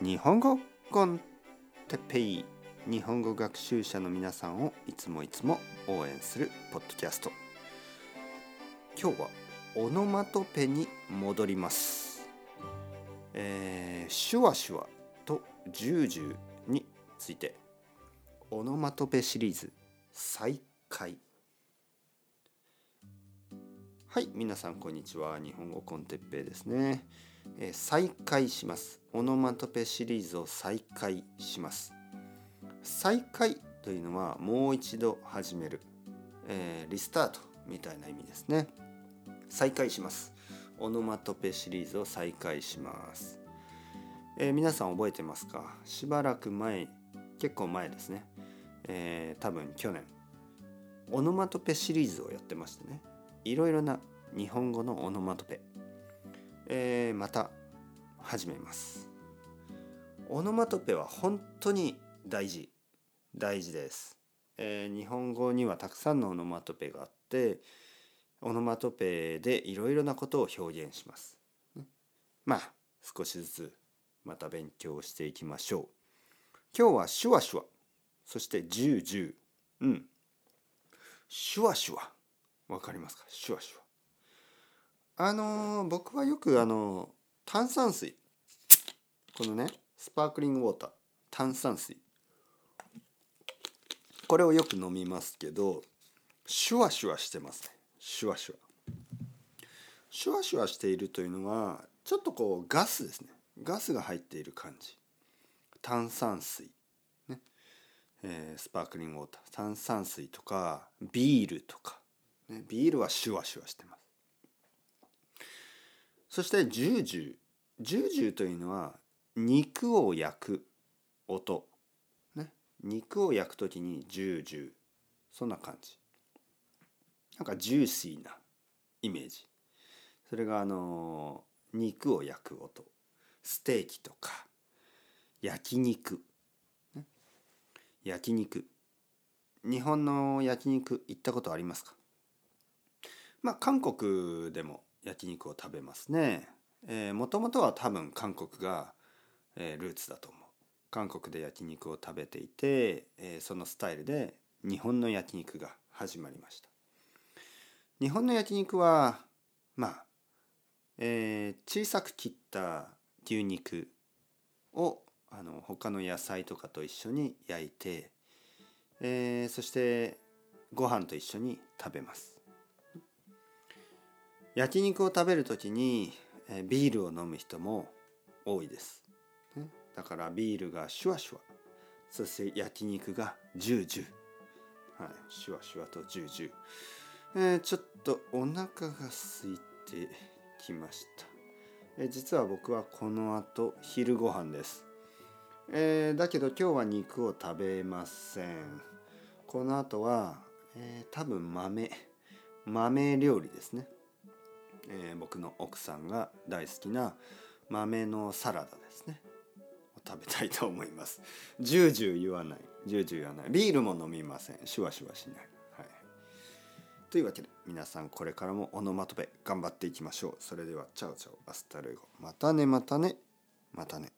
日本語コンテペイ日本語学習者の皆さんをいつもいつも応援するポッドキャスト。今日はオノマトペに戻ります。えー、シュワシュワとジュージューについてオノマトペシリーズ再開。はい皆さんこんにちは。日本語コンテッペイですね、えー、再開します。オノマトペシリーズを再開します。再開というのはもう一度始める、えー、リスタートみたいな意味ですね。再開します。オノマトペシリーズを再開します、えー、皆さん覚えてますか？しばらく前結構前ですね、えー、多分去年。オノマトペシリーズをやってましてね。いろいろな日本語のオノマトペ、えー、また始めます。オノマトペは本当に大事。大事です、えー、日本語にはたくさんのオノマトペがあってオノマトペでいろいろなことを表現します。まあ少しずつまた勉強していきましょう。今日はシュワシュワ。そしてジュージュー。うん。シュワシュワ。わかりますか？シュワシュワ。あのー、僕はよくあの炭酸水。このねスパークリングウォーター。炭酸水。これをよく飲みますけどシュワシュワしてますね。シュワシュワ。シュワシュワしているというのはちょっとこうガスですね。ガスが入っている感じ。炭酸水。ね。えー、スパークリングウォーター。炭酸水とかビールとか。ね、ビールはシュワシュワしてます。そしてジュージュー。というのは肉を焼く音。ね、肉を焼く時にジュージュー。そんな感じ。なんかジューシーなイメージ。それがあの肉を焼く音。ステーキとか焼肉。ね、焼肉。日本の焼肉行ったことありますか？まあ韓国でも焼肉を食べますね。もともとは多分韓国が、えー、ルーツだと思う。韓国で焼肉を食べていて、えー、そのスタイルで日本の焼肉が始まりました。日本の焼肉はまあ、えー、小さく切った牛肉をあの他の野菜とかと一緒に焼いて、えー、そしてご飯と一緒に食べます。焼肉を食べる時にビールを飲む人も多いです、ね、だからビールがシュワシュワ。そして焼肉がジュージュー。はい。シュワシュワとジュージュー、えー、ちょっとお腹が空いてきました、えー、実は僕はこの後昼ご飯です、えー、だけど今日は肉を食べません。この後は、えー、多分豆。豆料理ですね。えー、僕の奥さんが大好きな豆のサラダですね。食べたいと思います。ジュージュー言わない。ジュージュー言わない。ビールも飲みません。シュワシュワしない、はい、というわけで皆さんこれからもオノマトペ頑張っていきましょう。それではチャオチャオ。 Hasta luego。またねまたね。またね。